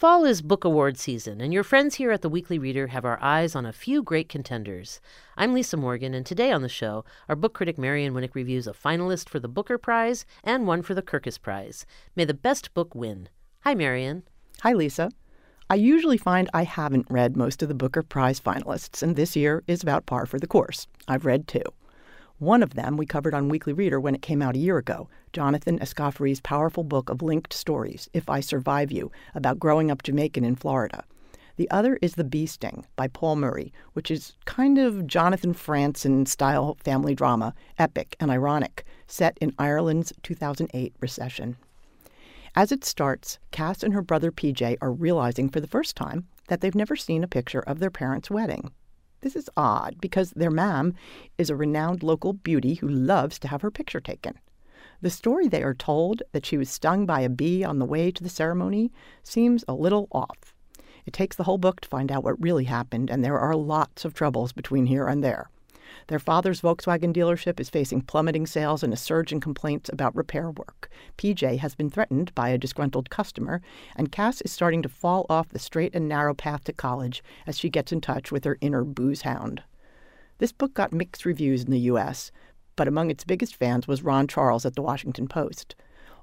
Fall is book award season, and your friends here at the Weekly Reader have our eyes on a few great contenders. I'm Lisa Morgan, and today on the show, our book critic Marion Winik reviews a finalist for the Booker Prize and one for the Kirkus Prize. May the best book win. Hi, Marion. Hi, Lisa. I usually find I haven't read most of the Booker Prize finalists, and this year is about par for the course. I've read two. One of them we covered on Weekly Reader when it came out a year ago Jonathan Escoffery's powerful book of linked stories, If I Survive You, about growing up Jamaican in Florida. The other is The Bee Sting by Paul Murray, which is kind of Jonathan Franzen style family drama, epic and ironic, set in Ireland's 2008 recession. As it starts, Cass and her brother PJ are realizing for the first time that they've never seen a picture of their parents' wedding. This is odd because their mam is a renowned local beauty who loves to have her picture taken. The story they are told that she was stung by a bee on the way to the ceremony seems a little off. It takes the whole book to find out what really happened, and there are lots of troubles between here and there. Their father's Volkswagen dealership is facing plummeting sales and a surge in complaints about repair work. PJ has been threatened by a disgruntled customer, and Cass is starting to fall off the straight and narrow path to college as she gets in touch with her inner booze hound. This book got mixed reviews in the U.S., but among its biggest fans was Ron Charles at the Washington Post.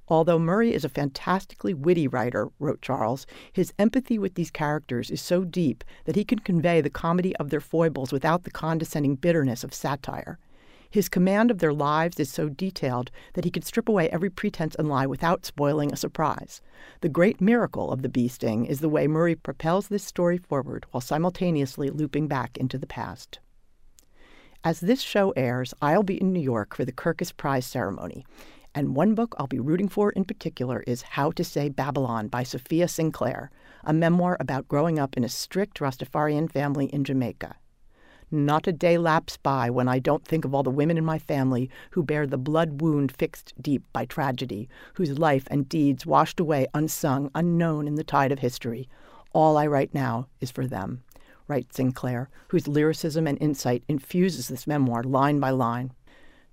Although Murray is a fantastically witty writer, wrote Charles, his empathy with these characters is so deep that he can convey the comedy of their foibles without the condescending bitterness of satire. His command of their lives is so detailed that he can strip away every pretense and lie without spoiling a surprise. The great miracle of the bee sting is the way Murray propels this story forward while simultaneously looping back into the past. As this show airs, I'll be in New York for the Kirkus Prize ceremony, and one book I'll be rooting for in particular is How to Say Babylon by Safiya Sinclair, a memoir about growing up in a strict Rastafarian family in Jamaica. Not a day lapses by when I don't think of all the women in my family who bear the blood wound fixed deep by tragedy, whose life and deeds washed away unsung, unknown in the tide of history. All I write now is for them, writes Sinclair, whose lyricism and insight infuses this memoir line by line.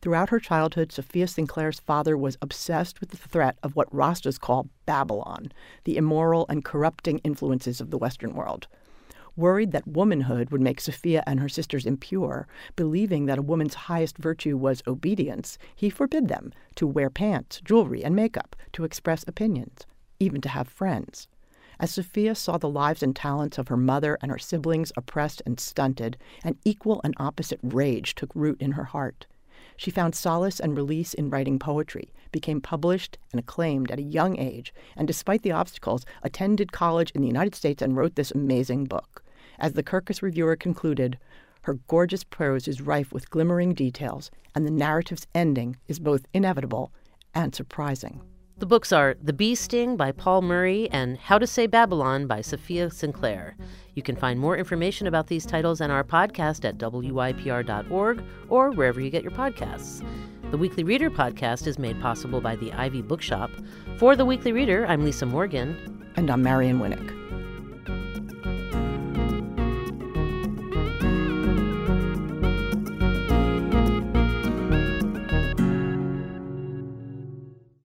Throughout her childhood, Safiya Sinclair's father was obsessed with the threat of what Rastas call Babylon, the immoral and corrupting influences of the Western world. Worried that womanhood would make Safiya and her sisters impure, believing that a woman's highest virtue was obedience, he forbid them to wear pants, jewelry, and makeup, to express opinions, even to have friends. As Safiya saw the lives and talents of her mother and her siblings oppressed and stunted, an equal and opposite rage took root in her heart. She found solace and release in writing poetry, became published and acclaimed at a young age, and despite the obstacles, attended college in the United States and wrote this amazing book. As the Kirkus reviewer concluded, her gorgeous prose is rife with glimmering details, and the narrative's ending is both inevitable and surprising. The books are The Bee Sting by Paul Murray and How to Say Babylon by Safiya Sinclair. You can find more information about these titles and our podcast at WYPR.org or wherever you get your podcasts. The Weekly Reader podcast is made possible by the Ivy Bookshop. For The Weekly Reader, I'm Lisa Morgan. And I'm Marion Winik.